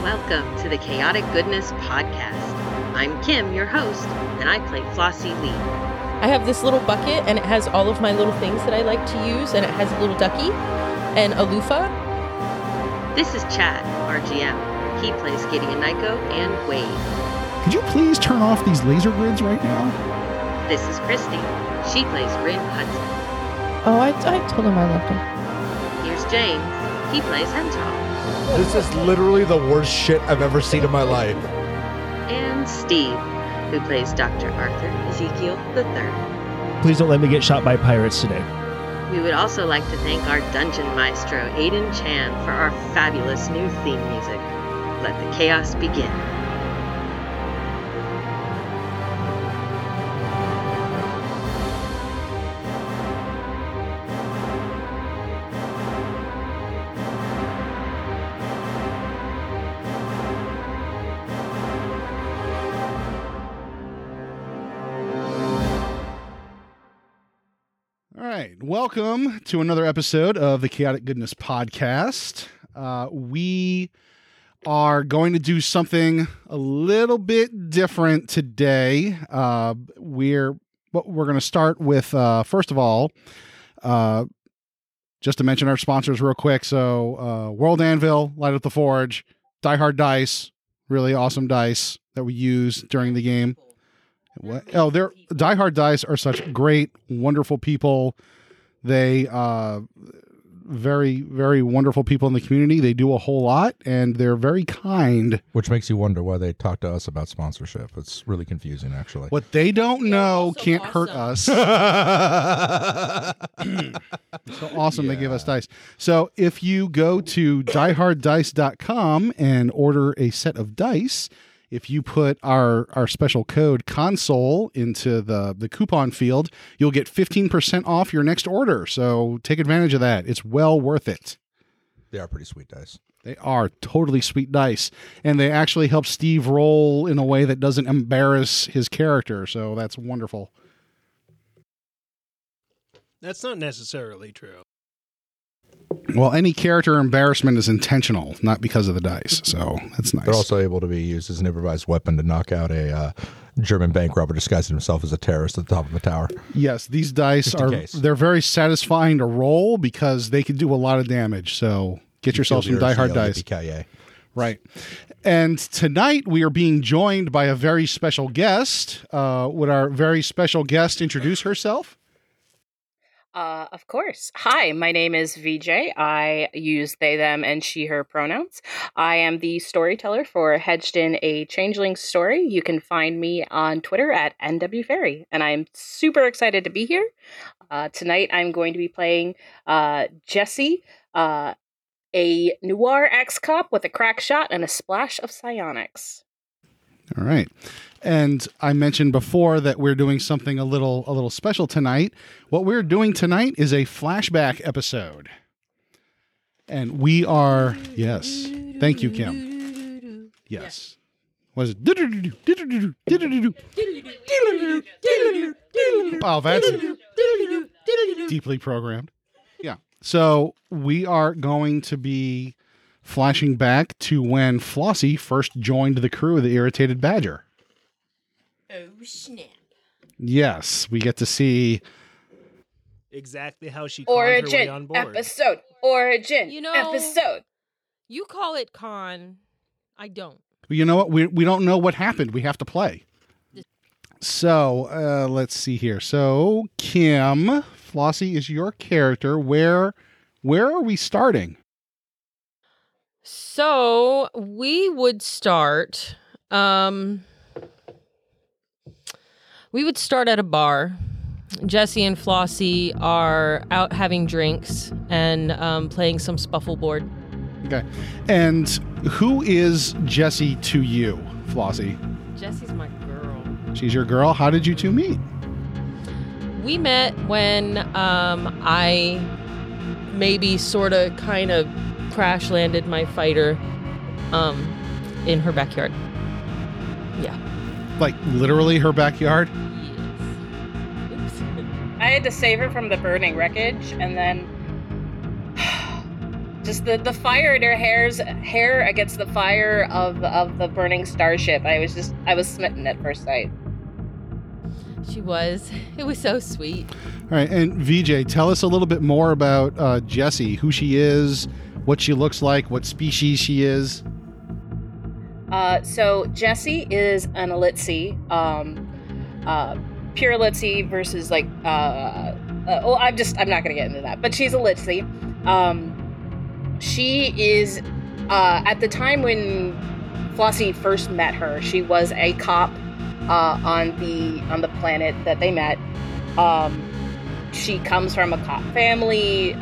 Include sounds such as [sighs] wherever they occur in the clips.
Welcome to the Chaotic Goodness Podcast. I'm Kim, your host, and I play Flossie Lee. I have this little bucket and it has all of my little things that I like to use, and it has a little ducky and a loofah. This is Chad, our GM. He plays Gideon Nyko and Wade. Could you please turn off these laser grids right now? This is Christy. She plays Rin Hudson. Oh, I, I told him I loved him. Here's James. He plays Hental. This is literally the worst shit I've ever seen in my life. And Steve, who plays Dr. Arthur Ezekiel III. Please don't let me get shot by pirates today. We would also like to thank our dungeon maestro, Aiden Chan, for our fabulous new theme music. Let the chaos begin. Welcome to another episode of the Chaotic Goodness Podcast. Uh, we are going to do something a little bit different today. Uh, we're but we're going to start with uh, first of all, uh, just to mention our sponsors real quick. So, uh, World Anvil, Light Up the Forge, Die Hard Dice, really awesome dice that we use during the game. What? Oh, they're Die Hard Dice are such great, wonderful people. They uh very, very wonderful people in the community. They do a whole lot and they're very kind. Which makes you wonder why they talk to us about sponsorship. It's really confusing, actually. What they don't know also can't hurt us. [laughs] [clears throat] so awesome they give us dice. So if you go to dieharddice.com and order a set of dice, if you put our our special code console into the the coupon field, you'll get 15% off your next order. So take advantage of that. It's well worth it. they are pretty sweet dice. They are totally sweet dice, and they actually help Steve roll in a way that doesn't embarrass his character. So that's wonderful. That's not necessarily true. Well, any character embarrassment is intentional, not because of the dice. So that's nice. They're also able to be used as an improvised weapon to knock out a uh, German bank robber disguising himself as a terrorist at the top of a tower. yes, these dice are case. they're very satisfying to roll because they can do a lot of damage. So get yourself some die hard dice. Right. And tonight we are being joined by a very special guest. Uh, would our very special guest introduce herself? Uh, of course. Hi, my name is VJ. I use they, them, and she, her pronouns. I am the storyteller for Hedged in a Changeling Story. You can find me on Twitter at NWFairy, and I'm super excited to be here. Uh, tonight, I'm going to be playing uh, Jesse, uh, a noir ex cop with a crack shot and a splash of psionics. All right. And I mentioned before that we're doing something a little a little special tonight. What we're doing tonight is a flashback episode. And we are yes. Thank you, Kim. Yes. It? Oh, that's deeply programmed. Yeah. So we are going to be flashing back to when Flossie first joined the crew of the Irritated Badger. Oh, snap. Yes, we get to see. Exactly how she conned her way Origin on board. episode. Origin You know- episode. You call it con. I don't. You know what? We we don't know what happened. We have to play. So uh, let's see here. So Kim Flossie is your character. Where where are we starting? So we would start. Um, we would start at a bar. Jesse and Flossie are out having drinks and um, playing some spuffleboard. Okay, and who is Jesse to you, Flossie? Jesse's my girl. She's your girl. How did you two meet? We met when um, I maybe sort of kind of crash landed my fighter um, in her backyard. Yeah. Like literally her backyard? Yes. Oops. I had to save her from the burning wreckage, and then [sighs] just the, the fire in her hair's hair against the fire of of the burning starship. I was just I was smitten at first sight. She was. It was so sweet. All right, and VJ, tell us a little bit more about uh, Jessie, who she is, what she looks like, what species she is. Uh, so Jessie is an Ellitsea, um, uh, pure Ellitsea versus like. Uh, uh, well, I'm just I'm not gonna get into that, but she's a Ellitsea. Um, she is uh, at the time when Flossie first met her, she was a cop on the on the planet that they met. Um, she comes from a cop family.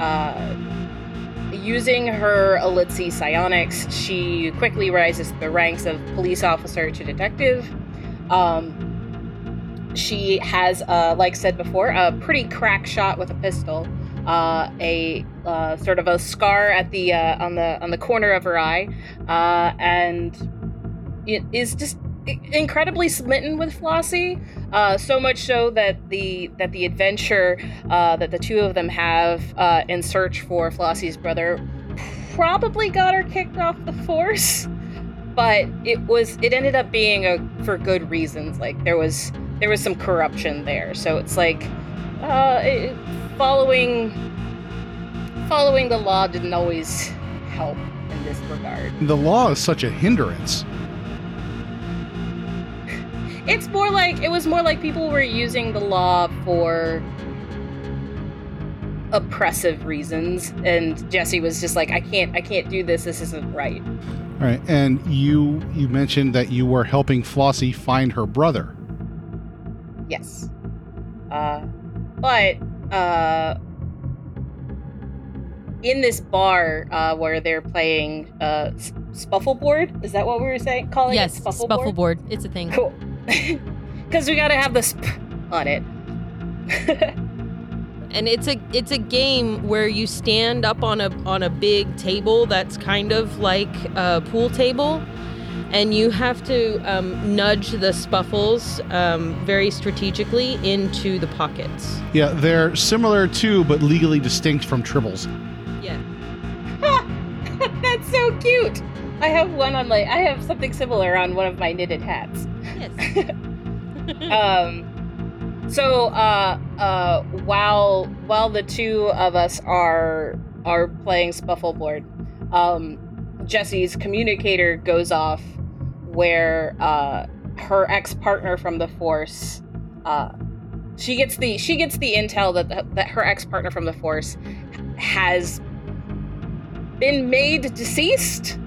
Using her Ellitsea psionics, she quickly rises the ranks of police officer to detective. Um, she has, uh, like said before, a pretty crack shot with a pistol, uh, a uh, sort of a scar at the uh, on the on the corner of her eye, uh, and it is just incredibly smitten with Flossie. Uh, so much so that the that the adventure uh, that the two of them have uh, in search for Flossie's brother probably got her kicked off the force. But it was it ended up being a for good reasons. Like there was there was some corruption there. So it's like uh, it, following following the law didn't always help in this regard. The law is such a hindrance. It's more like it was more like people were using the law for oppressive reasons and jesse was just like I can't I can't do this this isn't right. All right, and you you mentioned that you were helping Flossie find her brother. Yes. Uh but uh in this bar uh, where they're playing uh, Spuffleboard, is that what we were saying? Calling yes, it Spuffleboard? Spuffleboard. It's a thing. Cool. [laughs] Because we gotta have this sp on it. [laughs] and it's a it's a game where you stand up on a on a big table that's kind of like a pool table and you have to um, nudge the spuffles um, very strategically into the pockets Yeah, they're similar to, but legally distinct from tribbles. yeah [laughs] That's so cute. I have one on like I have something similar on one of my knitted hats. Yes [laughs] um so uh uh while while the two of us are are playing spuffleboard um jesse's communicator goes off where uh her ex-partner from the force uh she gets the she gets the intel that that her ex-partner from the force has been made deceased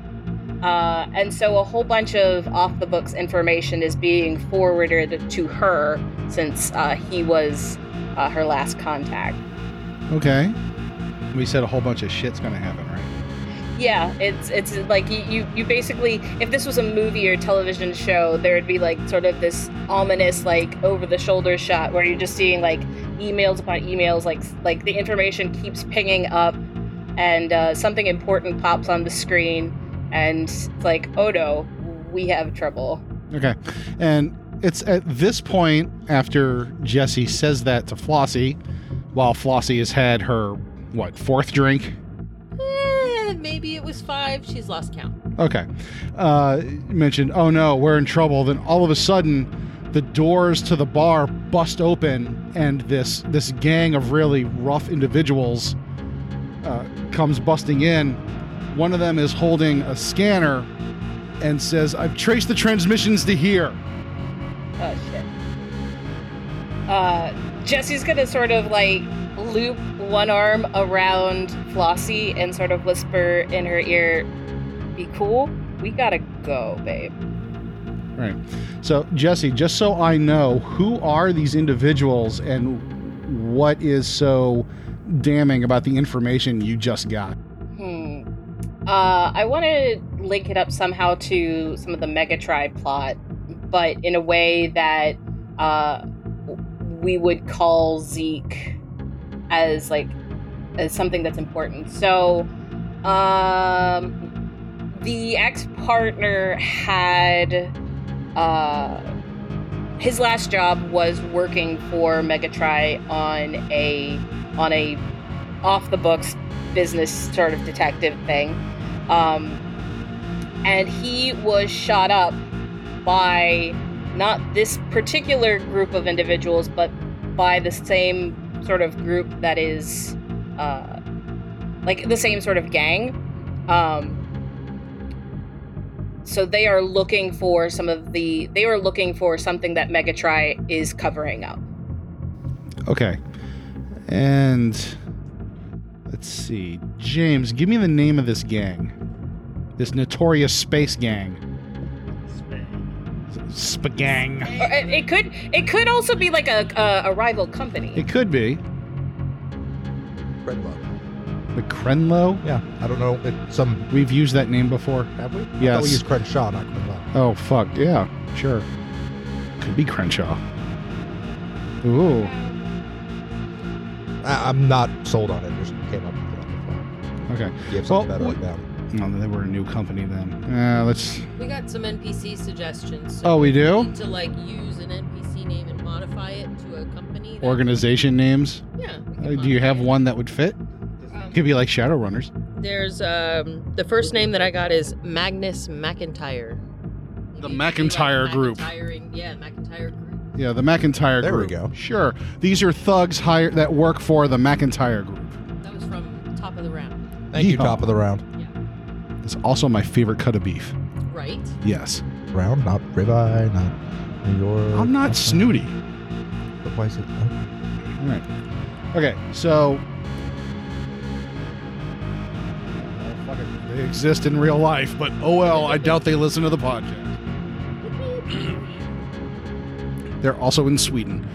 uh, and so a whole bunch of off the books information is being forwarded to her since uh, he was uh, her last contact. Okay. We said a whole bunch of shit's gonna happen, right? Yeah, it's it's like you, you you basically if this was a movie or television show, there would be like sort of this ominous like over the shoulder shot where you're just seeing like emails upon emails, like like the information keeps pinging up, and uh, something important pops on the screen, and it's like oh no, we have trouble. Okay. And it's at this point, after Jesse says that to Flossie, while Flossie has had her, what, fourth drink? Eh, maybe it was five she's lost count Okay. Uh, mentioned, oh no, we're in trouble. Then all of a sudden, the doors to the bar bust open, and this this gang of really rough individuals uh, comes busting in. One of them is holding a scanner and says, "I've traced the transmissions to here." Oh shit. Uh, Jesse's gonna sort of like loop one arm around Flossie and sort of whisper in her ear, "Be cool. We gotta go, babe." Right. So, Jesse, just so I know, who are these individuals and what is so damning about the information you just got? Uh, I want to link it up somehow to some of the Megatribe plot, but in a way that uh, we would call Zeke as like as something that's important. So, um, the ex partner had uh, his last job was working for Megatry on a on a off the books business sort of detective thing. Um, and he was shot up by not this particular group of individuals, but by the same sort of group that is uh, like the same sort of gang. Um, so they are looking for some of the they are looking for something that Megatry is covering up. Okay. And let's see. James, give me the name of this gang. This notorious space gang. Spagang. It, it could it could also be like a a, a rival company. It could be. Redlow. McCrenlow? Yeah, I don't know. It, some We've used that name before. have we? I thought Yes. we used Crenshaw, not Crenlow. Oh, fuck. Yeah, sure. Could be Crenshaw. Ooh. I, I'm not sold on it. Just on the. Okay. You have something Well, better what- right now. No, they were a new company then. Uh, let's. We got some NPC suggestions. Oh, we do? you need to like use an NPC name and modify it to a company. that- Organization names. Yeah. Uh, do you have it. one that would fit? Um, Could be like Shadowrunners. There's um the first name that I got is Magnus McIntyre. The Maybe it should be, McIntyre group. McIntyring- Yeah, McIntyre group. Yeah, the McIntyre There we group. go. Sure. These are thugs hired that work for the McIntyre group. That was from top of the round, Thank you, Yeehaw. top of the round. It's also my favorite cut of beef. right? Yes. Round, not ribeye, not New York. I'm not snooty. But why is it? oh, All right. Okay, so. Fuck. They exist in real life, but oh well, I doubt they listen to the podcast. [laughs] They're also in Sweden.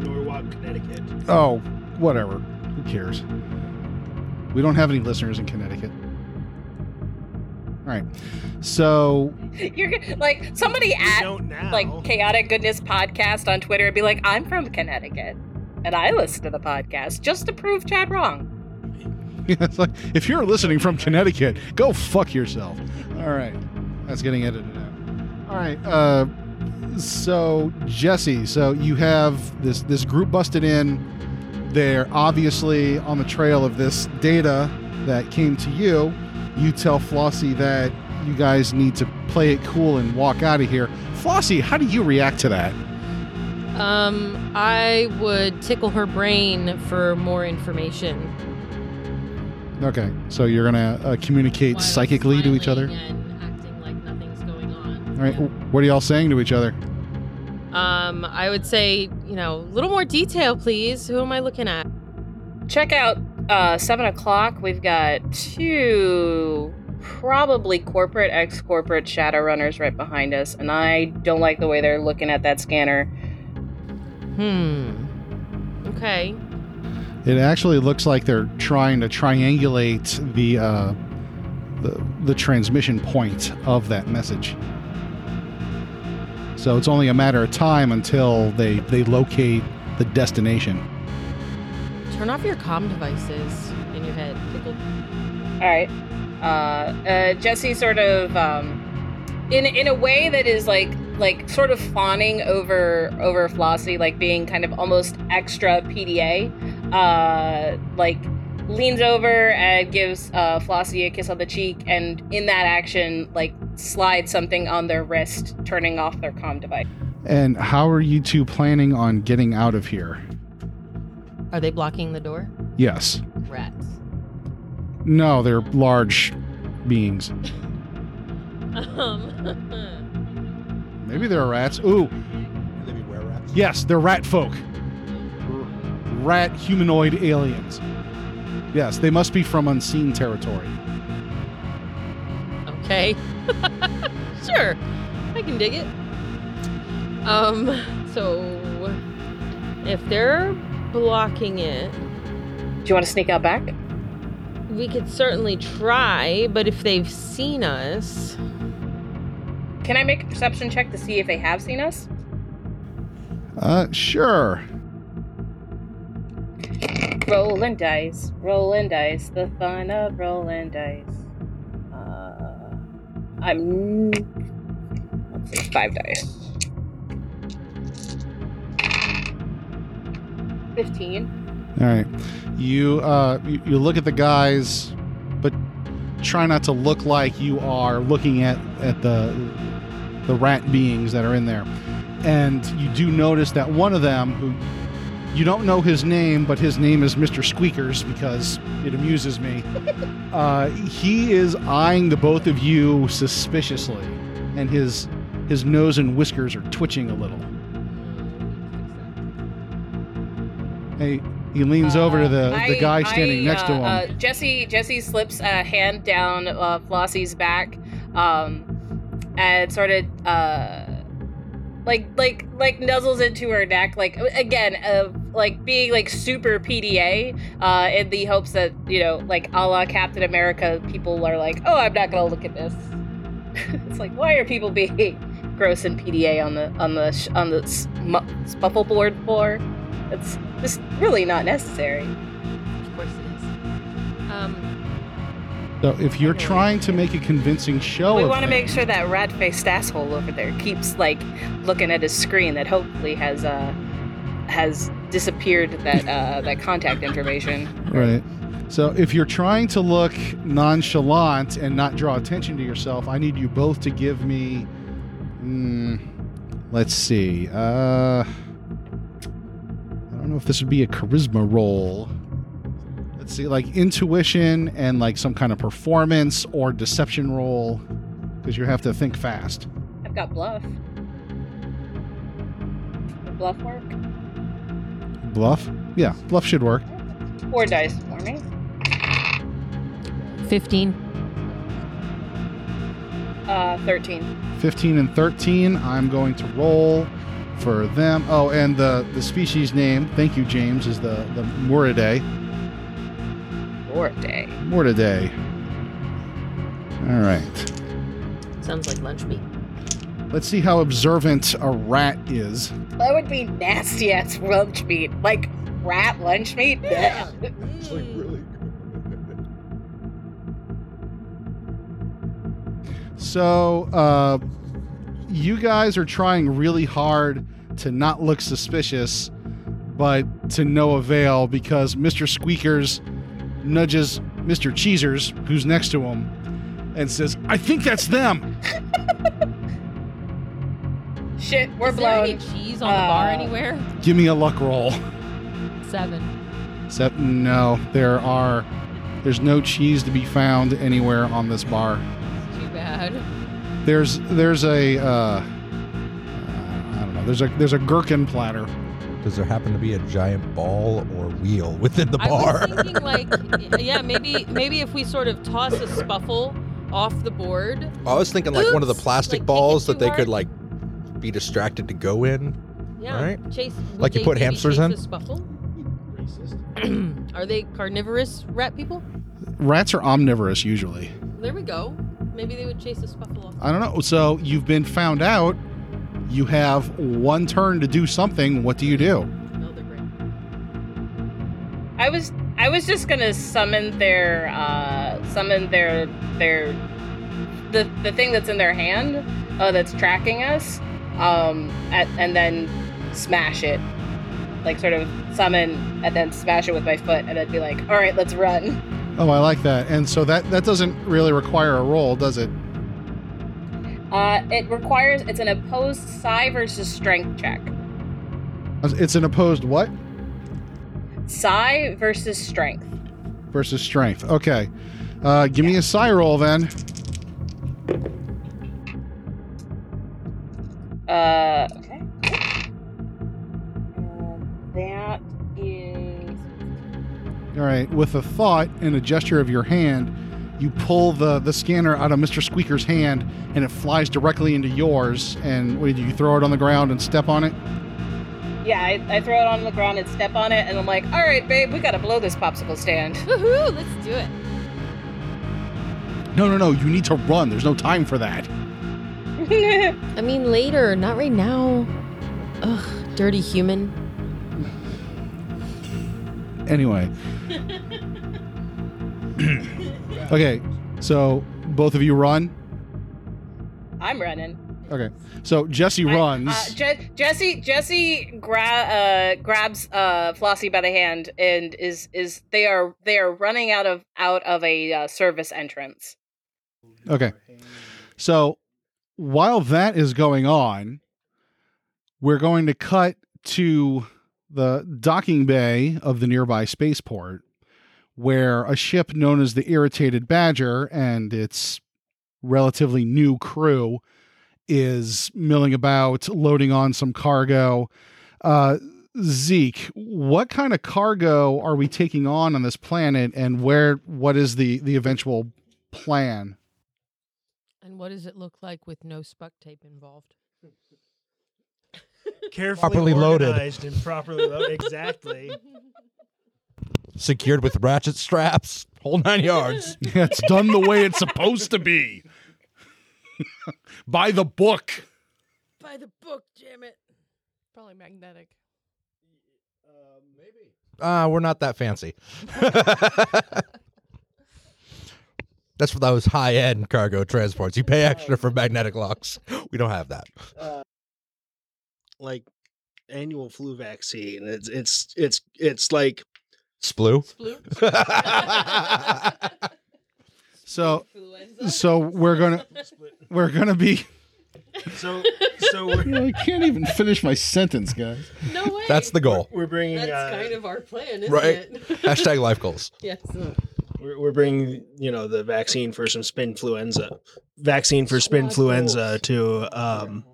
Norwalk, Connecticut. Oh, whatever. Who cares? We don't have any listeners in Connecticut. All right. So, You're like somebody at like chaotic goodness podcast on Twitter and be like, I'm from Connecticut. And I listen to the podcast just to prove Chad wrong. [laughs] it's like if you're listening from Connecticut, go fuck yourself. All right. That's getting edited out. All right. Uh so Jesse, so you have this this group busted in. They're obviously on the trail of this data that came to you. You tell Flossie that you guys need to play it cool and walk out of here. Flossie, how do you react to that? Um, I would tickle her brain for more information. Okay, so you're gonna uh, communicate while psychically to each other. And acting like nothing's going on. All right, what are y'all saying to each other? Um, I would say, you know, a little more detail, please. Who am I looking at? Check out uh, seven o'clock. We've got two probably corporate ex corporate shadow runners right behind us, and I don't like the way they're looking at that scanner. Hmm. Okay. It actually looks like they're trying to triangulate the uh, the, the transmission point of that message. So it's only a matter of time until they they locate the destination. Turn off your comm devices in your head. Tickle. All right. Uh, uh, Jesse sort of, um, in in a way that is like like sort of fawning over over Flossie, like being kind of almost extra PDA. Uh, like leans over and gives uh, Flossie a kiss on the cheek, and in that action, like slides something on their wrist, turning off their comm device. And how are you two planning on getting out of here? Are they blocking the door? Yes. Rats. No, they're large beings. Um. Maybe they're rats. Ooh, They be were rats. yes, they're rat folk. Rat humanoid aliens. Yes, they must be from unseen territory. Okay. [laughs] sure. I can dig it. Um. So, if they're blocking it, Do you want to sneak out back? we could certainly try. But if they've seen us, Can I make a perception check to see if they have seen us? Uh, sure. Rolling dice, rolling dice, the fun of rolling dice. I'm let's see, five dice. Fifteen. All right, you uh, you, you look at the guys, but try not to look like you are looking at at the the rat beings that are in there, and you do notice that one of them who you don't know his name, but his name is Mr. Squeakers because it amuses me. [laughs] uh, he is eyeing the both of you suspiciously, and his his nose and whiskers are twitching a little. Hey, he leans over to the, Uh, the guy standing I, next to uh, him. Uh, Jesse Jesse slips a hand down uh, Flossie's back, um, and sort of uh, like like like nuzzles into her neck. Like again, uh, like being like super PDA, uh, in the hopes that you know, like a la Captain America, people are like, oh, I'm not gonna look at this. [laughs] it's like, why are people being [laughs] gross and PDA on the on the sh- on the sm- spuffle board floor? It's just really not necessary. Of course it is. Um, so if you're I trying to make a convincing show, we want to make sure that rat-faced asshole over there keeps like looking at his screen that hopefully has uh has disappeared that uh that contact information. Right. So if you're trying to look nonchalant and not draw attention to yourself, I need you both to give me. Mm, let's see. Uh, I don't know if this would be a charisma roll. Let's see, like intuition and like some kind of performance or deception roll, because you have to think fast. I've got bluff. Bluff work? Bluff? Yeah, bluff should work. Four dice for me. 15. Uh, thirteen. 15 and 13 i'm going to roll for them oh and the the species name thank you james is the the moridae Four day. moridae all right Sounds like lunch meat. Let's see how observant a rat is. That would be nasty ass lunch meat. Like rat lunch meat. It's like really so uh you guys are trying really hard to not look suspicious but to no avail because mr squeakers nudges mr cheesers who's next to him and says i think that's them [laughs] Shit, we're Is there any cheese on the bar Uh, anywhere? give me a luck roll Seven. Except no, there are there's no cheese to be found anywhere on this bar. Too bad. There's there's a uh, uh, I don't know. There's a there's a gherkin platter. Does there happen to be a giant ball or wheel within the bar? I bar? was thinking [laughs] like, yeah, maybe maybe if we sort of toss a spuffle off the board. I was thinking like one of the Oops, plastic like, kick it balls too that they hard. could like be distracted to go in. Yeah, Right. chase. Like you put hamsters chase in? a spuffle? [clears throat] Are they carnivorous rat people? Rats are omnivorous usually. There we go. Maybe they would chase a spuffle off. I don't know. So you've been found out. You have one turn to do something. What do you do? No, they're great. I was I was just gonna summon their uh summon their their the the thing that's in their hand uh that's tracking us um at, and then smash it like sort of summon and then smash it with my foot and I'd be like all right let's run Oh, I like that. And so that that doesn't really require a roll, does it? uh it requires it's an opposed psi versus strength check It's an opposed what psi versus strength versus strength. Okay. Uh, give me a psi roll then. Uh okay and that is All right, with a thought and a gesture of your hand, you pull the, the scanner out of Mr. Squeaker's hand and it flies directly into yours. And what do you do? You throw it on the ground and step on it? Yeah, I, I throw it on the ground and step on it, and I'm like, all right, babe, we gotta blow this popsicle stand. Woohoo! Let's do it. No, no, no, you need to run. There's no time for that. [laughs] I mean, later, not right now. Ugh, dirty human. Anyway. [laughs] okay, so both of you run. I'm running. Okay. So Jesse runs. Uh, Je- Jesse Jesse gra- uh, grabs uh, Flossie by the hand and is is they are they are running out of out of a uh, service entrance. Okay. So while that is going on, we're going to cut to the docking bay of the nearby spaceport where a ship known as the Irritated Badger and its relatively new crew is milling about, loading on some cargo. Uh, Zeke, what kind of cargo are we taking on on this planet, and where? What is the the eventual plan? And what does it look like with no spuck tape involved? Carefully Properly loaded. and properly loaded. [laughs] Exactly. Secured with ratchet straps, whole nine yards. [laughs] it's done the way it's supposed to be. By the book. By the book, damn it. Probably magnetic. Maybe. Ah, we're not that fancy. [laughs] That's for those high end cargo transports. You pay extra for magnetic locks. [laughs] We don't have that. like annual flu vaccine. It's it's it's it's like Splue. [laughs] [laughs] So so we're gonna we're gonna be so so we're, I can't even finish my sentence, guys. No way. That's the goal. we're bringing That's uh, kind of our plan, isn't Right. it? Hashtag life goals. yes. We're, we're bringing you know the vaccine for some spinfluenza vaccine for Squad spinfluenza to um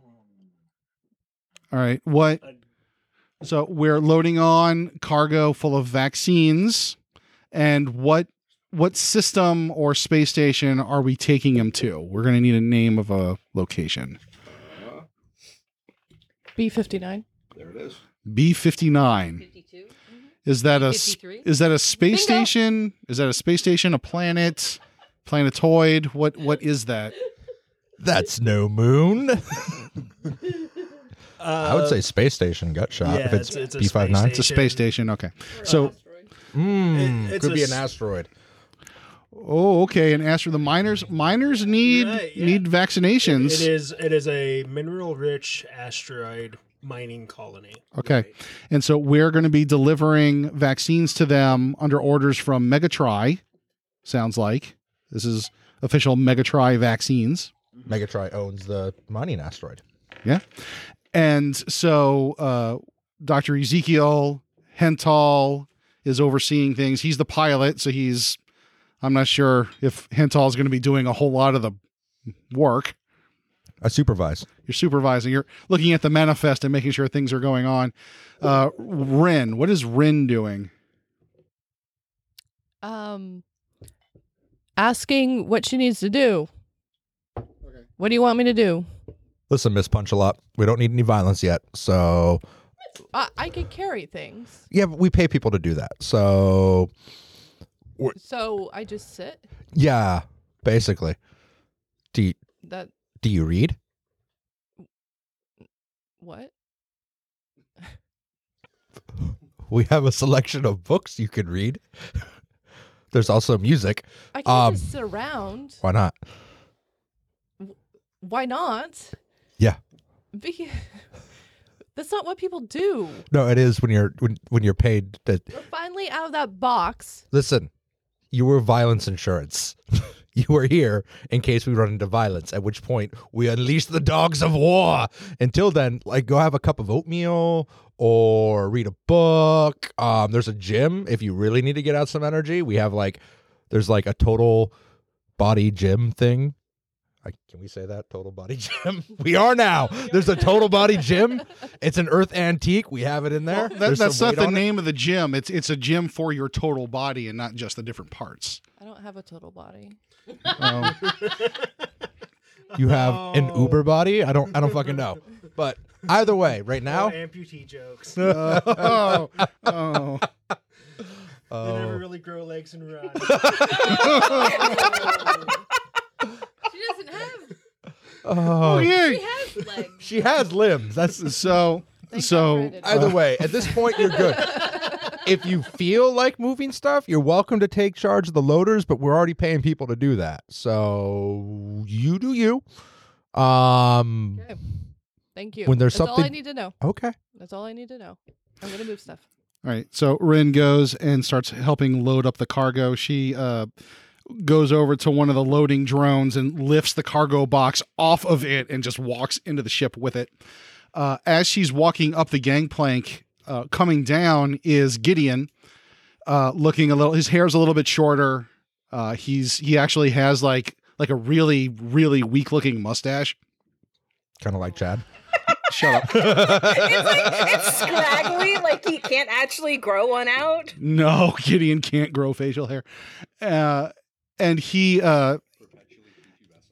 All right. What so we're loading on cargo full of vaccines and what what system or space station are we taking them to? We're gonna need a name of a location. B fifty nine. There it is. B fifty nine. 52. Is that a s- 53? is that a space Bingo. station? Is that a space station? A planet? Planetoid? What what is that? That's no moon. [laughs] I would say space station gut shot. yeah, if it's, it's- it's a B five nine. space It's a space station. Okay. So Mm, It- it's could a be an s- asteroid. oh okay. And as for the miners, miners need Right, yeah. need vaccinations. it is it is a mineral rich asteroid mining colony. Okay. Right. And so we're going to be delivering vaccines to them under orders from Megatri. Sounds like this is official Megatri vaccines. Megatri owns the mining asteroid. Yeah. And so uh, Dr. Ezekiel Hental is overseeing things. He's the pilot, so he's I'm not sure if Hental is going to be doing a whole lot of the work. I supervise. You're supervising. You're looking at the manifest and making sure things are going on. Uh, Rin, what is Rin doing? Um, asking what she needs to do. What do you want me to do? Listen, Miss Punch a lot. We don't need any violence yet. So I, I can carry things, yeah, but we pay people to do that. So so I just sit. yeah, basically. Do you, That do you read? what? [laughs] We have a selection of books you can read. [laughs] There's also music. I can't Um, just sit around. Why not? Why not? Yeah. Be- [laughs] That's not what people do. No, it is when you're when when you're paid to We're finally out of that box. listen. You were violence insurance. [laughs] you were here in case we run into violence. At which point we unleash the dogs of war. Until then, like go have a cup of oatmeal or read a book. Um, there's a gym if you really need to get out some energy. We have like there's like a total body gym thing. I, can we say that total body [laughs] gym? we are now. There's a total body gym. It's an Earth antique. We have it in there. That, that's not the on it. name of the gym. It's it's a gym for your total body and not just the different parts. I don't have a total body. Um, You have an Uber body. I don't. I don't fucking know. But either way, right No now, amputee jokes. [laughs] oh, oh. They never oh, really grow legs and run. [laughs] She doesn't have. oh, yeah. She has legs. she has limbs. That's So Thank so God for it. either way. At this point, you're good. [laughs] if you feel like moving stuff, you're welcome to take charge of the loaders. But we're already paying people to do that. So you do you. Um. Okay. Thank you. When there's That's all I need to know. Okay. That's all I need to know. I'm gonna move stuff. All right. So Rin goes and starts helping load up the cargo. She uh, goes over to one of the loading drones and lifts the cargo box off of it and just walks into the ship with it. Uh, as she's walking up the gangplank, uh, coming down is Gideon, uh, looking a little. His hair's a little bit shorter. Uh, he's he actually has like like a really really weak looking mustache. Kind of like Chad. [laughs] Shut up. it's like it's scraggly, like he can't actually grow one out. No, [laughs] Gideon can't grow facial hair. Uh, and he uh,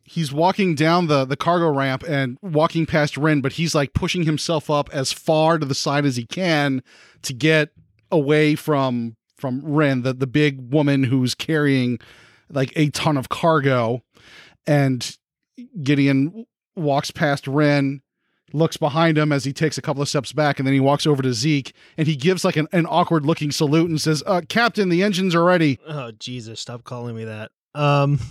he's walking down the the cargo ramp and walking past Ren, but he's like pushing himself up as far to the side as he can to get away from from Ren, the the big woman who's carrying like a ton of cargo. And Gideon walks past Ren, looks behind him as he takes a couple of steps back, and then he walks over to Zeke and he gives like an, an awkward looking salute and says, uh, Captain, the engines are ready. Oh Jesus! Stop calling me that. Um. [laughs]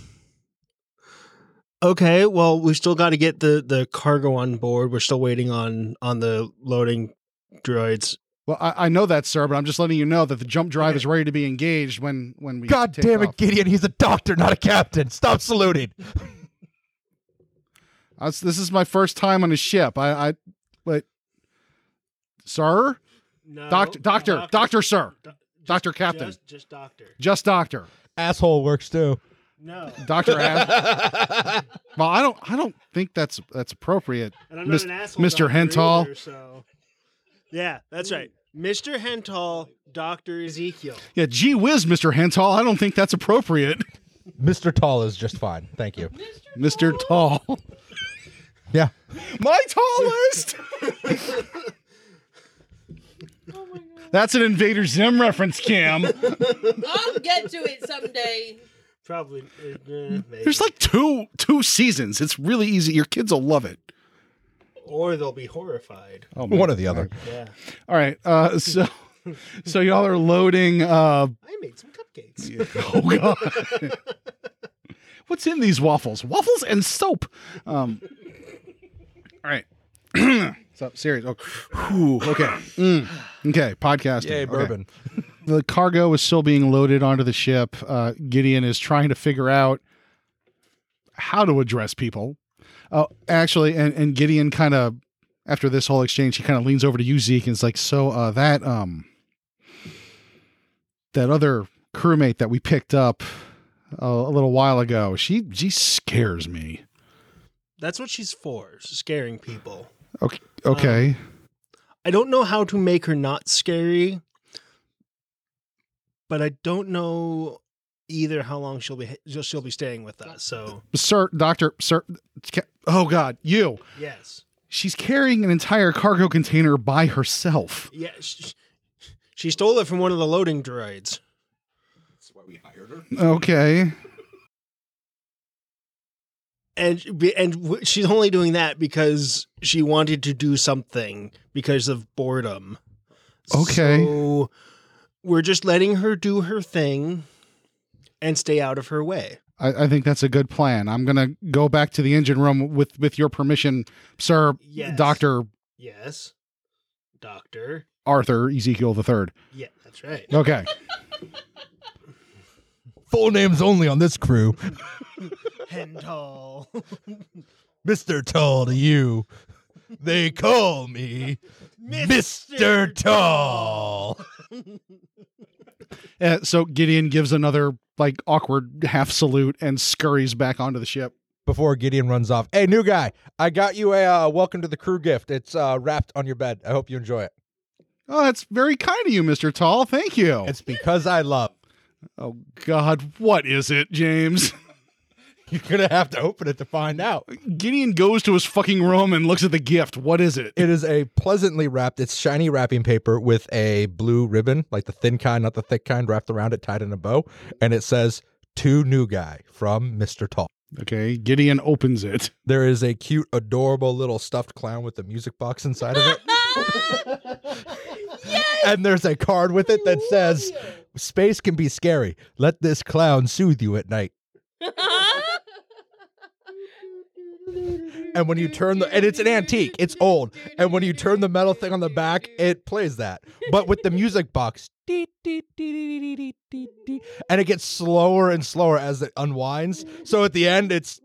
Okay, well, we've still got to get the the cargo on board. We're still waiting on on the loading droids. Well, I, I know that, sir, but I'm just letting you know that the jump drive Okay. is ready to be engaged when when we. God take damn it, off. Gideon! He's a doctor, not a captain. Stop saluting. [laughs] That's- this is my first time on a ship. I, I, but, sir, No, doctor, doctor, doctor, sir, Doctor Captain, Just, just doctor. just doctor, Asshole works too. No, Doctor. [laughs] Ass- well, I don't, I don't think that's that's appropriate. and I'm Mis- not an asshole. Mr. doctor Henthal. either, so yeah, that's right, Mr. Henthal, Doctor Ezekiel. Yeah, gee whiz, Mister Henthal. I don't think that's appropriate, Mr. Tall is just fine. Thank you. Mister Tall. Yeah. My tallest. [laughs] That's an Invader Zim reference, Cam. I'll get to it someday. Probably. uh, uh, maybe. There's like two two seasons. It's really easy. Your kids will love it. or they'll be horrified. Oh, One or the other. Yeah, All right. Uh, [laughs] so so y'all are loading. Uh, I made some cupcakes. [laughs] oh god. What's in these waffles? Waffles and soap. Um, all right. [clears throat] What's up? Serious. Oh, whew, okay. Mm, okay. Podcasting. Yay, Okay. The cargo is still being loaded onto the ship. Uh, Gideon is trying to figure out how to address people. Uh, actually, and, and Gideon kind of, after this whole exchange, he kind of leans over to you, Zeke, and is like, "So uh, that um, that other crewmate that we picked up uh, a little while ago, she she scares me." That's what she's for, scaring people. Okay, okay. I don't know how to make her not scary, but I don't know either how long she'll be she'll be staying with us. So sir, doctor, sir. Oh God, you. yes, She's carrying an entire cargo container by herself. yeah, she, she stole it from one of the loading droids. That's why we hired her. Okay. and and she's only doing that because she wanted to do something because of boredom. Okay. So we're just letting her do her thing and stay out of her way. I, I think that's a good plan. I'm gonna go back to the engine room with with your permission, sir, Yes. Doctor Yes, doctor. Arthur Ezekiel the Third. Yeah, that's right. Okay. Full names only on this crew. [laughs] Hental. [laughs] Mr. Tall to you. They call me Mr. Tall. Uh, [laughs] so Gideon gives another like awkward half salute and scurries back onto the ship. Before Gideon runs off, hey, new guy, I got you a uh, welcome to the crew gift. It's uh, wrapped on your bed. I hope you enjoy it. Oh, that's very kind of you, Mister Tall. Thank you. It's because I love. oh God, what is it, James? [laughs] [laughs] You're gonna have to open it to find out. Gideon goes to his fucking room and looks at the gift. What is it? It is a pleasantly wrapped. It's shiny wrapping paper with a blue ribbon, like the thin kind, not the thick kind, wrapped around it, tied in a bow, and it says "To New Guy" from Mr. Tall. Okay, Gideon opens it. [laughs] There is a cute, adorable little stuffed clown with a music box inside of it. yes! And there's a card with it that says, Space can be scary. Let this clown soothe you at night. [laughs] And when you turn the and it's an antique, it's old. And when you turn the metal thing on the back, it plays that. But with the music box, and it gets slower and slower as it unwinds. So at the end, it's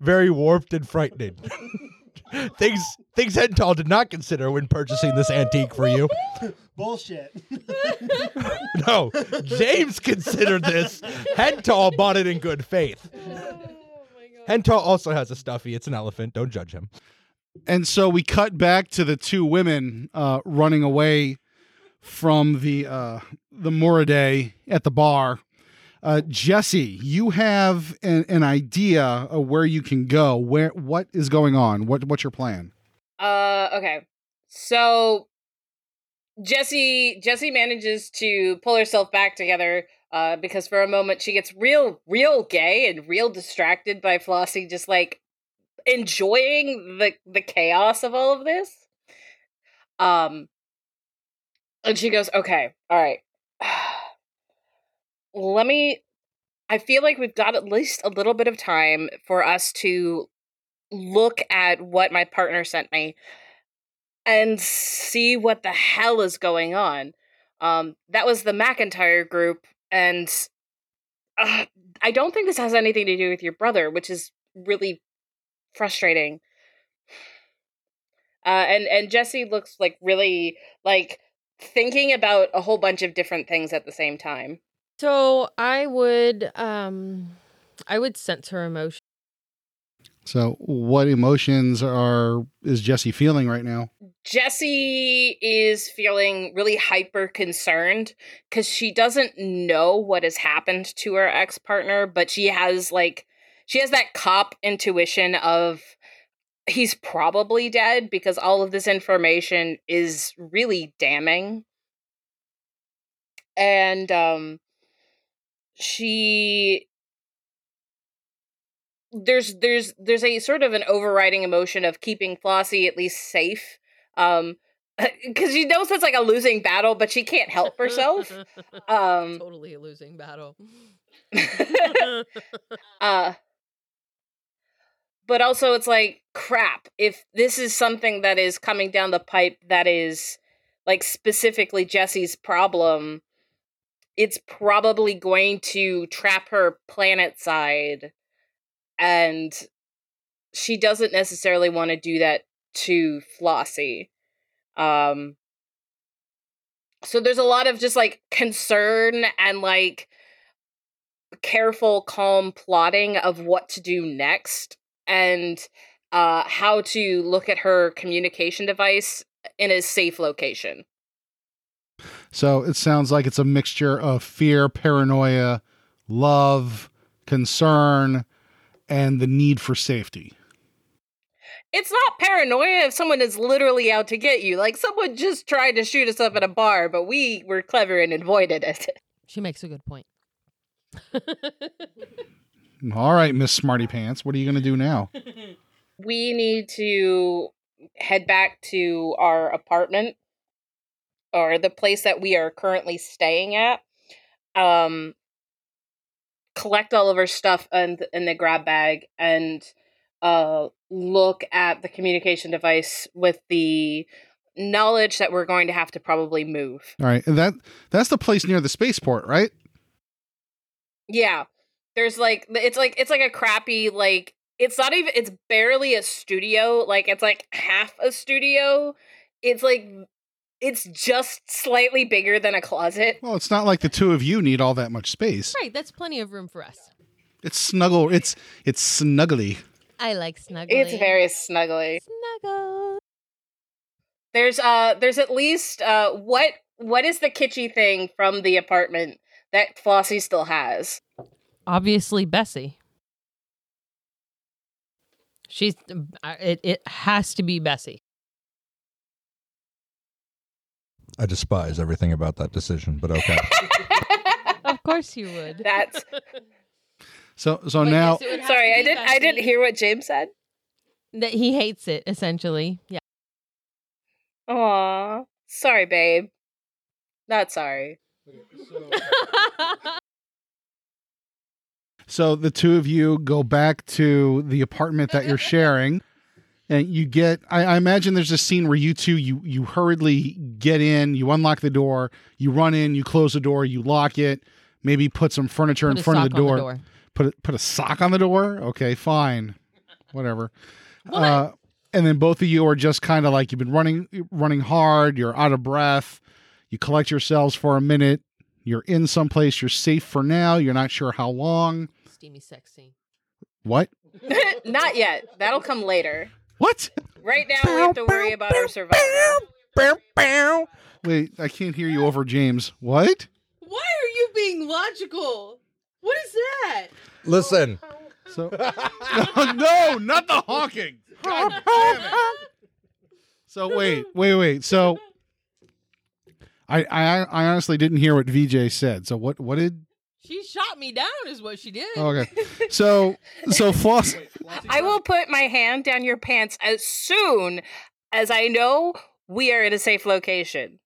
very warped and frightening. Things things Hental did not consider when purchasing this antique for you. Bullshit. [laughs] No, James considered this. Hental bought it in good faith. Hental also has a stuffy. It's an elephant. Don't judge him. And so we cut back to the two women uh, running away from the uh, the Moriday at the bar. Uh, Jesse, you have an, an idea of where you can go. Where what is going on? What what's your plan? Uh, okay. So Jesse Jesse manages to pull herself back together uh, because for a moment she gets real real gay and real distracted by Flossie just like enjoying the the chaos of all of this. Um and she goes, "Okay. All right. Let me I feel like we've got at least a little bit of time for us to look at what my partner sent me and see what the hell is going on. Um, that was the McIntyre group, and uh, I don't think this has anything to do with your brother, which is really frustrating. Uh, and and Jesse looks like really like thinking about a whole bunch of different things at the same time. So I would um I would sense her emotion. So, what emotions are is Jesse feeling right now? Jesse is feeling really hyper concerned because she doesn't know what has happened to her ex partner, but she has like, she has that cop intuition of he's probably dead because all of this information is really damning. And, um, she there's there's there's a sort of an overriding emotion of keeping Flossie at least safe. Um [laughs] because she knows it's like a losing battle, but she can't help herself. [laughs] Um totally a losing battle. [laughs] uh but also it's like crap if this is something that is coming down the pipe that is like specifically Jesse's problem it's probably going to trap her planet side and she doesn't necessarily want to do that to Flossie. Um so there's a lot of just like concern and like careful calm plotting of what to do next and uh how to look at her communication device in a safe location. So, it sounds like it's a mixture of fear, paranoia, love, concern, and the need for safety. It's not paranoia if someone is literally out to get you. Like someone just tried to shoot us up at a bar, but we were clever and avoided it. [laughs] She makes a good point. [laughs] All right, Miss Smarty Pants, what are you going to do now? [laughs] we need to head back to our apartment or the place that we are currently staying at. Um collect all of our stuff in, in the grab bag and uh look at the communication device with the knowledge that we're going to have to probably move. All right, and that that's the place near the spaceport, right? Yeah. There's like it's like it's like a crappy like it's not even it's barely a studio, like it's like half a studio. It's like it's just slightly bigger than a closet. Well, it's not like the two of you need all that much space. Right, that's plenty of room for us. It's snuggle. It's it's snuggly. I like snuggly. It's very snuggly. snuggle. There's uh there's at least uh what what is the kitschy thing from the apartment that Flossie still has? Obviously, Bessie. She's uh, it. It has to be Bessie. I despise everything about that decision, but okay. [laughs] Of course you would. That's So so But now yes, it would have sorry, I didn't I didn't hear what James said. that he hates it. Essentially, yeah. Aw. Sorry, babe. Not sorry. So the two of you go back to the apartment that you're sharing, and you get. I, I imagine there's a scene where you two you you hurriedly get in, you unlock the door, you run in, you close the door, you lock it, maybe put some furniture Put in front of the door. the door. Put a, put a sock on the door. Okay, fine, whatever. Uh, and then both of you are just kind of like you've been running running hard. You're out of breath. You collect yourselves for a minute. You're in someplace. You're safe for now. You're not sure how long. Steamy sexy. What? [laughs] Not yet. That'll come later. What? Right now, we have to worry about our survival. Wait, I can't hear you over James. What? Why are you being logical? What is that? Listen, So [laughs] no, not the honking. God [laughs] damn it. So wait, wait, wait. So I, I I honestly didn't hear what VJ said. So what what did She shot me down, is what she did. oh, okay. [laughs] So so Floss I will put my hand down your pants as soon as I know we are in a safe location.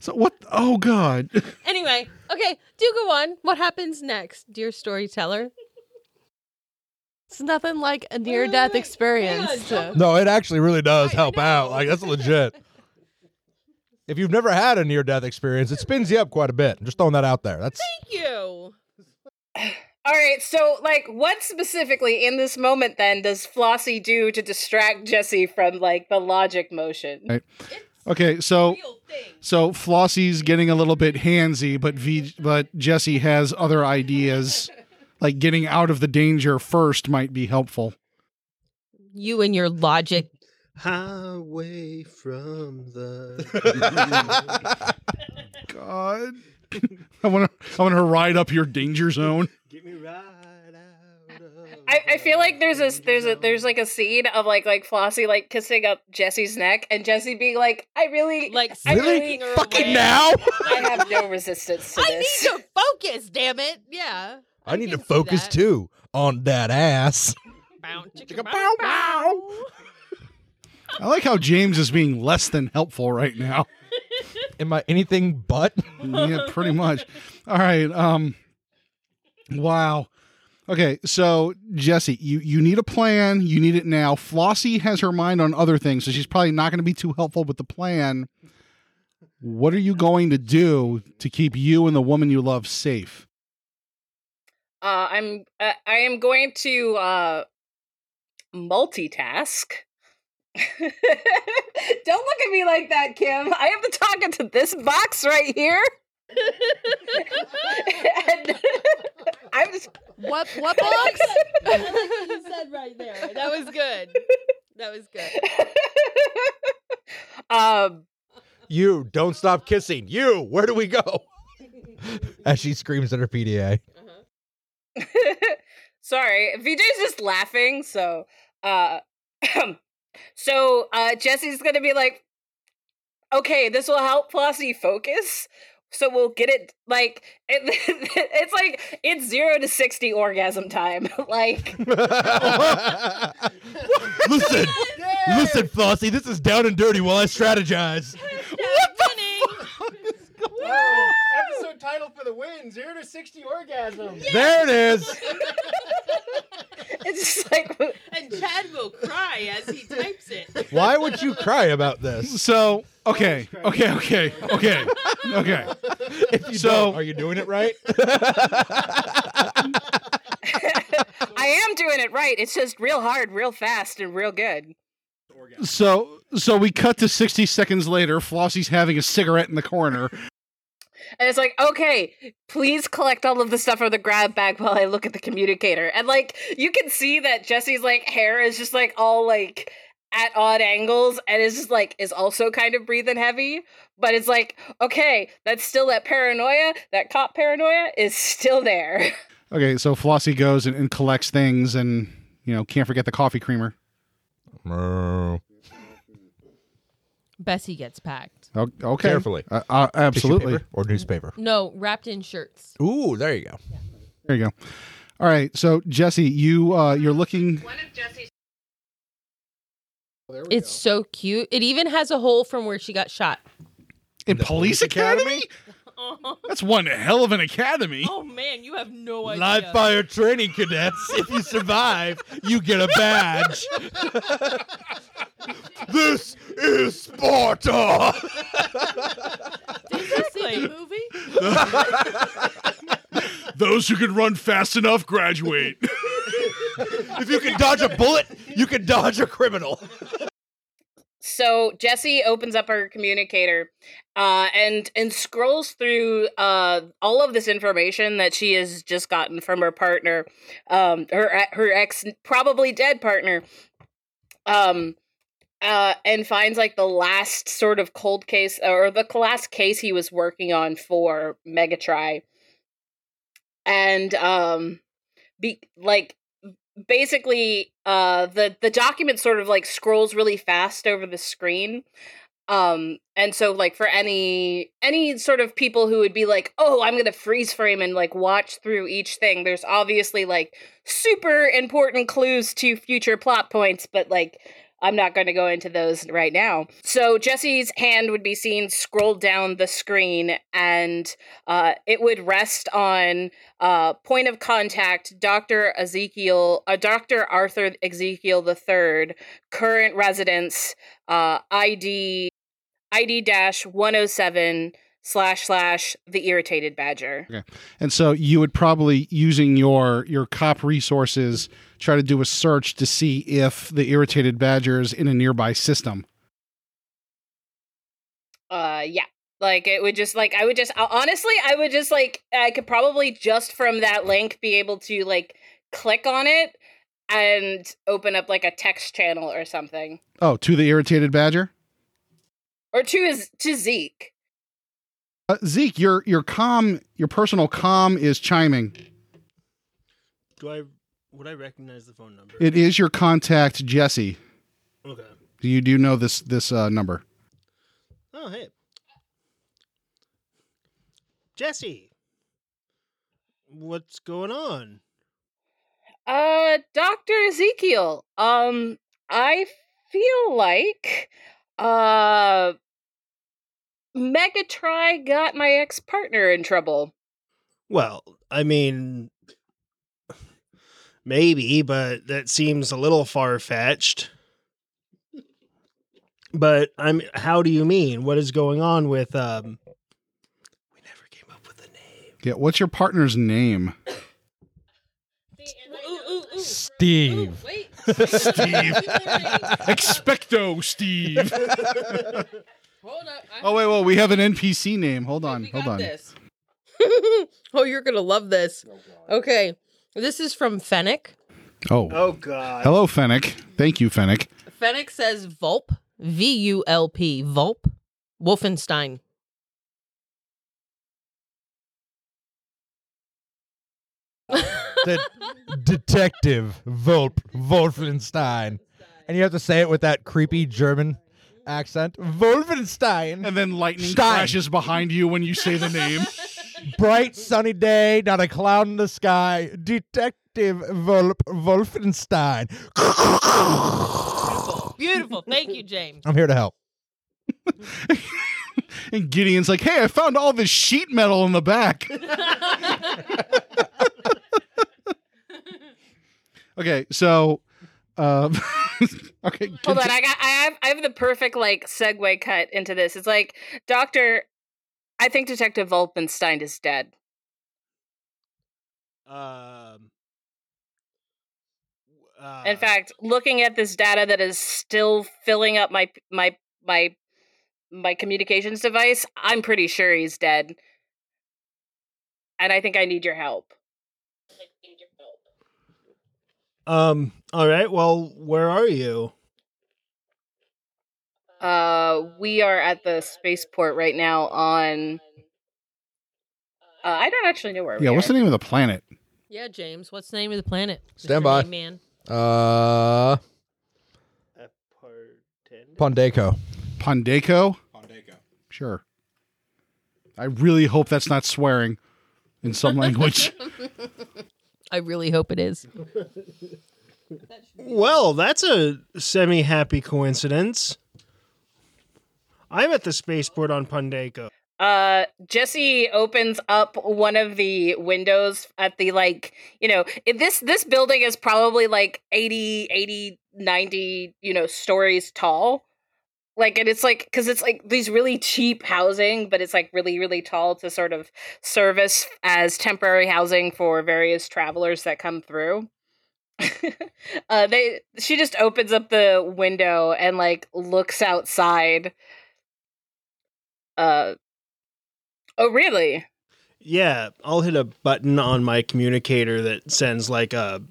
so what oh god. [laughs] Anyway, okay, do go on. What happens next, dear storyteller? It's nothing like a near death oh experience. to- no, it actually really does I- I help out. Like that's legit. [laughs] If you've never had a near death experience, it spins you up quite a bit. I'm just throwing that out there. That's Thank you. All right, so like, what specifically in this moment then does Flossie do to distract Jesse from like the logic motion? Right. Okay, so so Flossie's getting a little bit handsy, but V but Jesse has other ideas. [laughs] Like getting out of the danger first might be helpful. You and your logic. Highway from the. [laughs] God. I want to I want to ride up your danger zone. Get me right out of. I, I feel like there's a there's a there's like a scene of like like Flossie like kissing up Jesse's neck and Jesse being like, I really Like I really really fucking away. now. I have no resistance to [laughs] I need to focus, damn it. Yeah. I need to focus too on that ass. Bow, chicka, Chicka, bow, bow, bow. I like how James is being less than helpful right now. [laughs] Am I anything but? yeah, pretty much. All right. Um wow. Okay, so Jesse, you you need a plan. You need it now. Flossie has her mind on other things, so she's probably not going to be too helpful with the plan. What are you going to do to keep you and the woman you love safe? Uh, I'm uh, I am going to uh, multitask. [laughs] Don't look at me like that, Kim. I am talking to this box right here. and [laughs] I'm just What what box? [laughs] you said right there. That was good. That was good. um You don't stop kissing. You, where do we go? As she screams at her PDA. sorry vj's just laughing so uh [clears throat] so uh jesse's gonna be like okay this will help flossie focus so we'll get it like it, [laughs] it's like it's zero to 60 orgasm time [laughs] like [laughs] listen, listen, Flossie. This is down and dirty while I strategize. Episode title for the win: zero to sixty orgasm. There it is. it's just like [laughs] And Chad will cry as he types it. Why would you cry about this? So, okay, okay, okay, okay, okay. If you So- are you doing it right? [laughs] i am doing it right it's just real hard real fast and real good So, so we cut to 60 seconds later. Flossie's having a cigarette in the corner. And it's like, okay, please collect all of the stuff from the grab bag while I look at the communicator. And like, you can see that Jesse's like hair is just like all like at odd angles and is just like is also kind of breathing heavy. But it's like, okay, that's still that paranoia, that cop paranoia is still there. [laughs] Okay, so Flossie goes and, and collects things, and you know can't forget the coffee creamer. Bessie gets packed. O- Okay, Carefully. Uh, uh, Tissue absolutely. paper or newspaper. No, wrapped in shirts. Ooh, there you go. There you go. All right, so Jesse, you uh, you're looking. One of Jesse's It's so cute. It even has a hole from where she got shot. In The Police Police Academy? Academy? [laughs] That's one hell of an academy. oh man, you have no idea. Live fire training cadets. If you survive, you get a badge. [laughs] this is Sparta. [laughs] Did you see the movie? Those who can run fast enough graduate. if you can dodge a bullet, you can dodge a criminal. So Jesse opens up her communicator uh, and and scrolls through uh, all of this information that she has just gotten from her partner, um, her her ex probably dead partner, um, uh, and finds like the last sort of cold case or the last case he was working on for Megatry, and um, be like basically uh the the document sort of like scrolls really fast over the screen um and so like for any any sort of people who would be like oh i'm gonna freeze frame and like watch through each thing there's obviously like super important clues to future plot points but like i'm not to go into those right now so jesse's hand would be seen scroll down the screen and uh it would rest on uh, point of contact, Dr. Ezekiel, uh, Dr. Arthur Ezekiel the third current residence, uh, ID, ID dash 107 slash slash the irritated badger. Okay. And so you would probably using your your cop resources try to do a search to see if the irritated badger is in a nearby system. Uh, yeah. Like it would just like I would just honestly I would just like I could probably just from that link be able to like click on it and open up like a text channel or something. Oh, to the irritated badger? Or to his to Zeke. Uh, Zeke, your your com your personal com is chiming. Do I would I recognize the phone number? It is your contact Jesse. okay. Do you do know this this uh, number? Oh hey. Jesse. What's going on? Uh, Dr. Ezekiel, um, I feel like, uh, Megatry got my ex partner in trouble. Well, I mean maybe, but that seems a little far fetched. But I'm how do you mean? What is going on with um we never came up with a name. Yeah, what's your partner's name? Steve. wait. Steve. [laughs] Expecto Steve. [laughs] Hold up. I- Oh wait, well, we have an NPC name. Hold on, hold on. this. [laughs] oh, you're gonna love this. Oh, okay, this is from Fennec. Oh. Oh god. Hello, Fennec. Thank you, Fennec. Fennec says Vulp, V U L P, Vulp, Wolfenstein. The detective Vulp Wolfenstein. And you have to say it with that creepy German accent. Wolfenstein. And then lightning Stein. flashes behind you when you say the name. [laughs] Bright sunny day, not a cloud in the sky. Detective Vulp Wolfenstein. Beautiful. Beautiful. Thank you, James. I'm here to help. [laughs] and Gideon's like, "Hey, I found all this sheet metal in the back." [laughs] okay, so uh, [laughs] okay, Hold on, I got I have I have the perfect like segue cut into this. It's like, Doctor, I think Detective Wolfenstein is dead. Um uh, In fact, looking at this data that is still filling up my my my my communications device, I'm pretty sure he's dead. And I think I need your help. Um all right, well, where are you? Uh, we are at the spaceport right now on. Uh, I don't actually know where. we yeah, what's are. the name of the planet? Yeah, James. What's the name of the planet? Stand Mr. by. Name Man. Uh, Pondeco. Pondeco. Pondeco. Sure. I really hope that's not swearing in some [laughs] language. [laughs] I really hope it is. [laughs] Well, that's a semi-happy coincidence. I'm at the spaceport on Pondeco. uh Jesse opens up one of the windows at the like, you know, this this building is probably like 80 80 90, you know, stories tall. Like and it's like cuz it's like these really cheap housing, but it's like really really tall to sort of service as temporary housing for various travelers that come through. [laughs] uh they she just opens up the window and like looks outside uh Oh, really? Yeah, I'll hit a button on my communicator that sends like a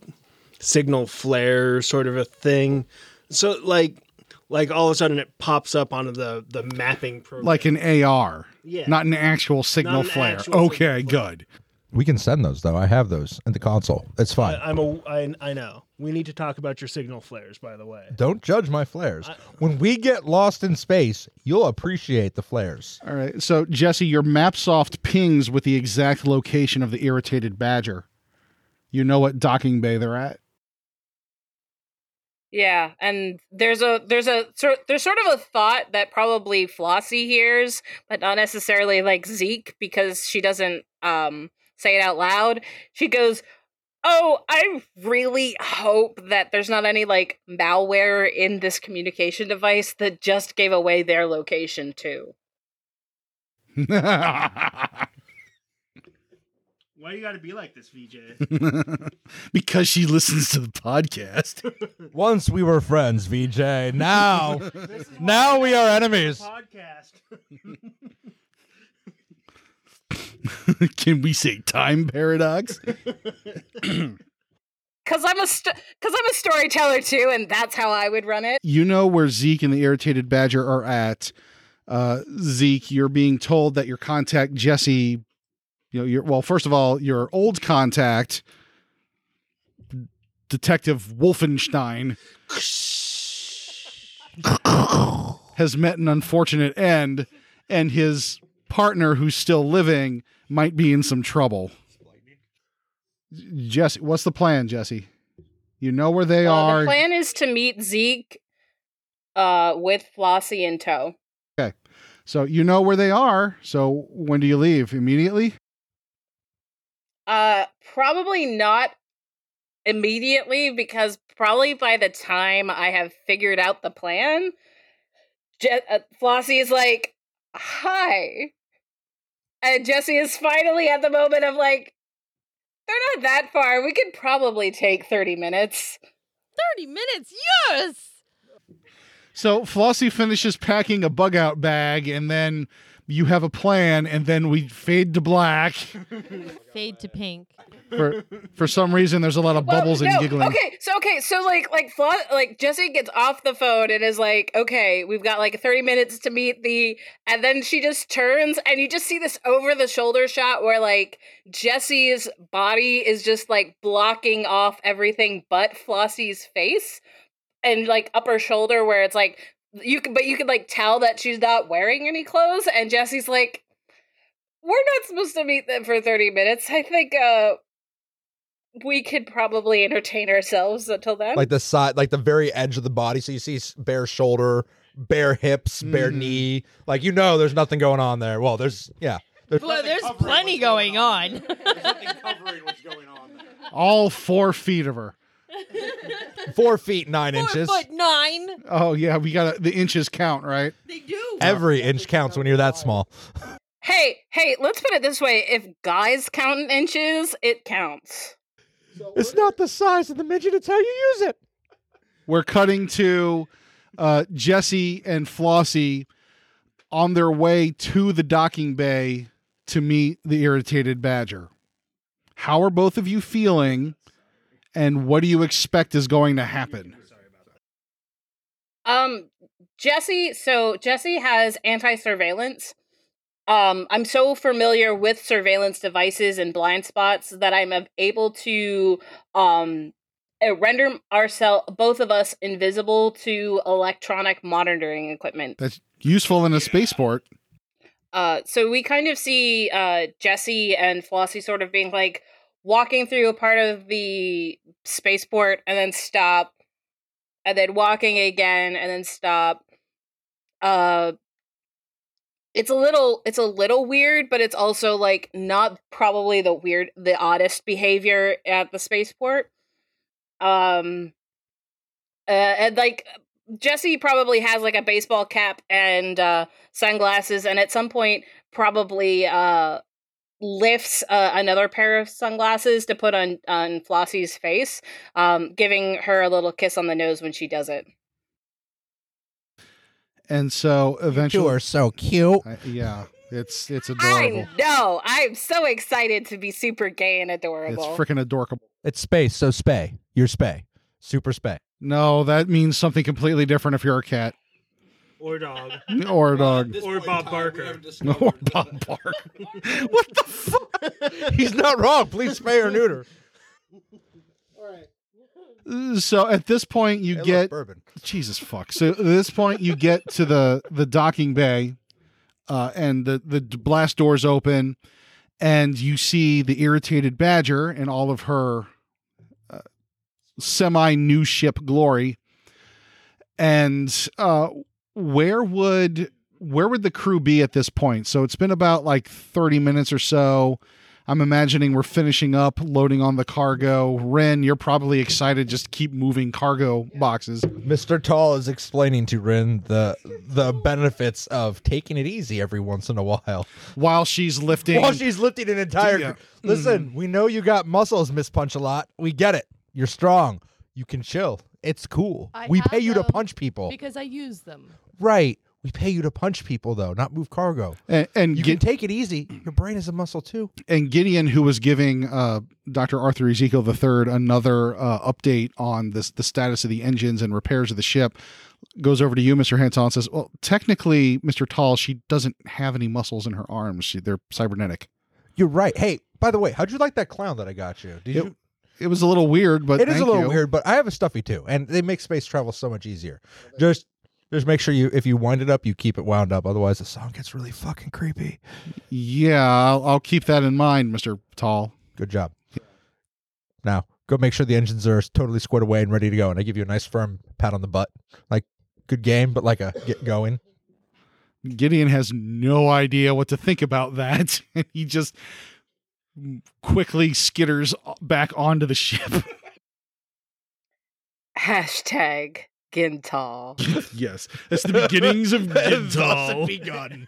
signal flare sort of a thing. So like like all of a sudden it pops up onto the the mapping program. Like an AR, yeah. not an actual signal an flare. actual okay, signal flare. good. We can send those though. I have those in the console. It's fine. I, I'm a I, I know. We need to talk about your signal flares by the way. Don't judge my flares. I- when we get lost in space, you'll appreciate the flares. All right. So, Jesse, your MapSoft pings with the exact location of the irritated badger. You know what docking bay they're at. Yeah, and there's a there's a there's sort of a thought that probably Flossie hears, but not necessarily like Zeke because she doesn't um say it out loud. She goes, "Oh, I really hope that there's not any like malware in this communication device that just gave away their location too." [laughs] Why you got to be like this, VJ? [laughs] because she listens to the podcast. [laughs] Once we were friends, VJ. Now, [laughs] now we are enemies. Podcast. Can we say time paradox? Cuz I'm a st- cuz I'm a storyteller too and that's how I would run it. You know where Zeke and the irritated badger are at. Uh, Zeke, you're being told that your contact Jesse, you know, your well, first of all, your old contact, Detective Wolfenstein, has met an unfortunate end, and his partner, who's still living, might be in some trouble. Jesse, what's the plan, Jesse? You know where they are. the plan is to meet Zeke uh with Flossie in tow. Okay. So you know where they are. So when do you leave? Immediately? Uh, probably not immediately because probably by the time I have figured out the plan, Je- uh, Flossie is like, "Hi," and Jesse is finally at the moment of like, "They're not that far. We could probably take thirty minutes." 30 minutes, yes! So Flossie finishes packing a bug out bag, and then you have a plan, and then we fade to black. Fade to pink. For for some reason, there's a lot of Well, bubbles and giggling. Okay, so okay, so like like Flo- like Jesse gets off the phone and is like, "Okay, we've got like 30 minutes to meet the," and then she just turns and you just see this over the shoulder shot where like Jesse's body is just like blocking off everything but Flossie's face and like upper shoulder where it's like you can but you can like tell that she's not wearing any clothes and Jesse's like we're not supposed to meet them for 30 minutes. I think uh we could probably entertain ourselves until then. Like the side, like the very edge of the body. So you see bare shoulder, bare hips, bare Mhm. knee. Like you know, there's nothing going on there. Well, there's yeah. There's Well, there's plenty going on. All four feet of her. Four feet nine Four inches. foot nine. Oh yeah, we got the inches count right. They do. Every inch counts when you're that small. hey, hey, let's put it this way: if guys count in inches, it counts. It's not the size of the midget; it's how you use it. We're cutting to uh, Jesse and Flossie on their way to the docking bay to meet the irritated badger. How are both of you feeling, and what do you expect is going to happen? Um, Jesse. So Jesse has anti-surveillance. Um, I'm so familiar with surveillance devices and blind spots that I'm able to um uh, render ourselves both of us invisible to electronic monitoring equipment. That's useful in a spaceport. Uh, so we kind of see uh, Jesse and Flossie sort of being like walking through a part of the spaceport and then stop, and then walking again and then stop. Uh, it's a little it's a little weird, but it's also like not probably the weird the oddest behavior at the spaceport. Um uh, and like Jesse probably has like a baseball cap and uh sunglasses and at some point probably uh lifts uh, another pair of sunglasses to put on on Flossie's face, um, giving her a little kiss on the nose when she does it. And so eventually, You are so cute. I- yeah, it's it's adorable. I know. I'm so excited to be super gay and adorable. It's freaking adorable. It's space, so spay. You're spay. Super spay. No, that means something completely different if you're a cat Or dog. [laughs] or a dog Or Bob Barker. [laughs] or Bob Barker. [laughs] what the fuck? He's not wrong. Please spay or neuter. All right. So at this point, you Hey, look, get bourbon. Jesus fuck. So at this point, you get to the the docking bay, uh, and the the blast doors open, and you see the irritated badger and all of her uh, semi new ship glory. And uh, where would where would the crew be at this point? So it's been about like thirty minutes or so. I'm imagining we're finishing up loading on the cargo. Ren, you're probably excited just to keep moving cargo boxes. Mr. Tall is explaining to Rin the the benefits of taking it easy every once in a while. while she's lifting. While she's lifting an entire. Yeah. Listen, mm-hmm. we know you got muscles, Miss Punch a lot. We get it. You're strong. You can chill. It's cool. I we pay you to punch people. because I use them. Right. We pay you to punch people though, not move cargo. and and, You Gid- can take it easy. Your brain is a muscle too. and Gideon, who was giving uh, Dr. Arthur Ezekiel III another uh, update on this the status of the engines and repairs of the ship, goes over to you, Mr. Hanson, and says, "Well, technically, Mr. Tall, she doesn't have any muscles in her arms. She, they're cybernetic." You're right. Hey, by the way, how'd you like that clown that I got you? Did It- you? It was a little weird, but It is a little you. weird, but I have a stuffy too, and they make space travel so much easier. Just, just make sure you, if you wind it up, you keep it wound up. Otherwise, the song gets really fucking creepy. Yeah, I'll, I'll keep that in mind, Mr. Tall. Good job. Now, go make sure the engines are totally squared away and ready to go, and I give you a nice firm pat on the butt, like good game, but like a get going. Gideon has no idea what to think about that. [laughs] he just quickly skitters back onto the ship. [laughs] Hashtag Gintal. [laughs] yes, it's the beginnings of Thus it Gintal. begun.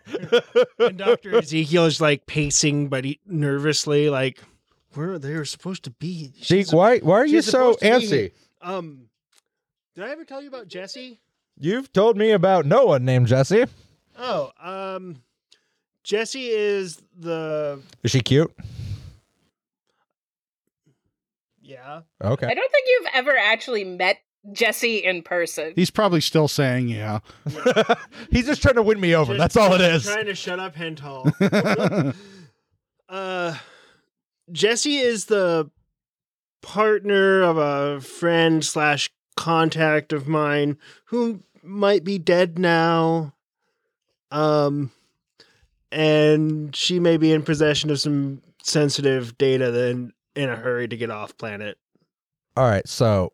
And Dr. [laughs] Ezekiel is like pacing, but he, nervously, like, where they were supposed to be. Zeke, She's- why, why are you so supposed be antsy? Um, did I ever tell you about Jesse? You've told me about no one named Jesse. Oh, um, Jesse is the Is she cute? Yeah. Okay. I don't think you've ever actually met Jesse in person. He's probably still saying, "Yeah." [laughs] He's just trying to win me over. Just That's all it trying- is. Trying to shut up Hental. [laughs] uh, Jesse is the partner of a friend slash contact of mine who might be dead now. Um, and she may be in possession of some sensitive data then in a hurry to get off planet. All right. So,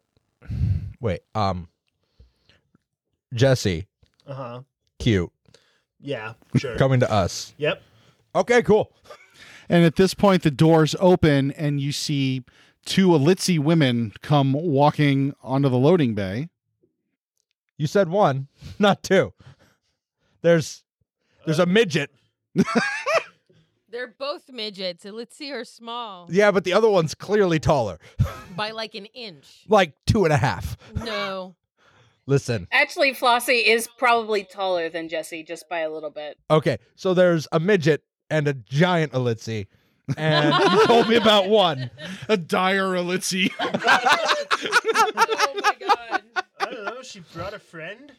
wait. Um, Jesse, Uh huh. cute, Yeah. Sure. coming to us. Yep. Okay. Cool. And at this point, the doors open, and you see two Ellitsea women come walking onto the loading bay. You said one, [laughs] not two. There's, there's a midget. [laughs] They're both midgets. and Let's see her small Yeah, but the other one's clearly taller, [laughs] by like an inch. like two and a half. No. [laughs] Listen. Actually, Flossie is probably taller than Jesse just by a little bit. Okay, so there's a midget and a giant Ellitsea, and you told me about one. A dire Ellitsea. [laughs] oh my god. I don't know. She brought a friend.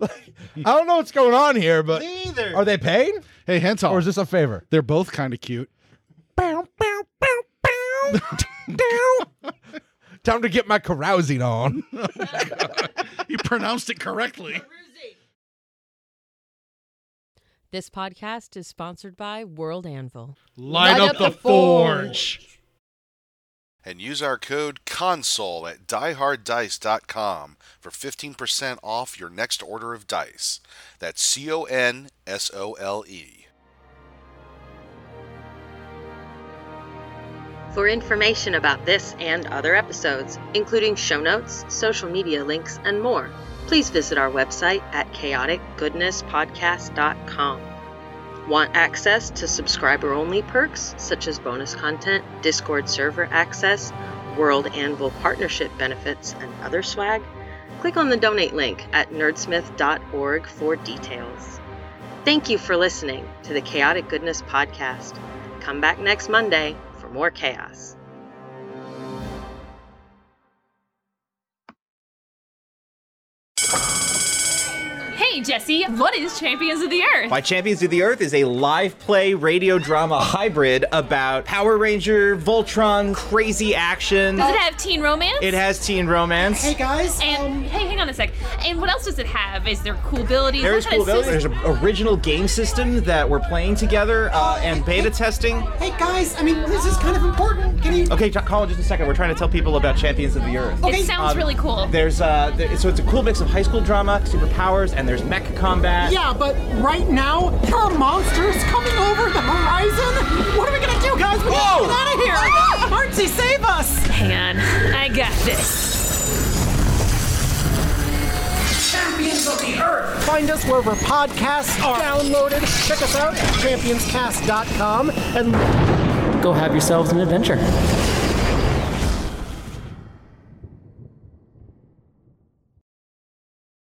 [laughs] I don't know what's going on here, but Neither. are they paying hey, Hental. or is this a favor? They're both kind of cute. Bow, bow, bow, bow, [laughs] down. Time to get my carousing on. [laughs] you pronounced it correctly. This podcast is sponsored by World Anvil. Light, Light up, up the, the forge. And use our code CONSOLE at dieharddice.com for 15% off your next order of dice. That's C O N S O L E. For information about this and other episodes, including show notes, social media links, and more, please visit our website at chaoticgoodnesspodcast.com. Want access to subscriber only perks such as bonus content, Discord server access, World Anvil partnership benefits, and other swag? Click on the donate link at nerdsmith.org for details. Thank you for listening to the Chaotic Goodness Podcast. Come back next Monday for more chaos. Jesse, what is Champions of the Earth? Why Champions of the Earth is a live play radio drama hybrid about Power Ranger, Voltron, crazy action. Does it have teen romance? It has teen romance. Hey guys, And hey, hang on a sec. And what else does it have? Is there cool abilities? There's cool of ability. There's an original game system that we're playing together uh, and beta testing. hey guys, I mean this is kind of important. Can you? Okay, Colin, just a second. We're trying to tell people about Champions of the Earth. Okay. It sounds Um, really cool. There's uh, there, so it's a cool mix of high school drama, superpowers, and there's mech combat. Yeah, but right now there are monsters coming over the horizon. What are we gonna do, guys? We Whoa! gotta get out of here! [laughs] Artsy, save us! Hang on, I got this. Champions of the Earth. Find us wherever podcasts are downloaded. Check us out at championscast.com and Go have yourselves an adventure.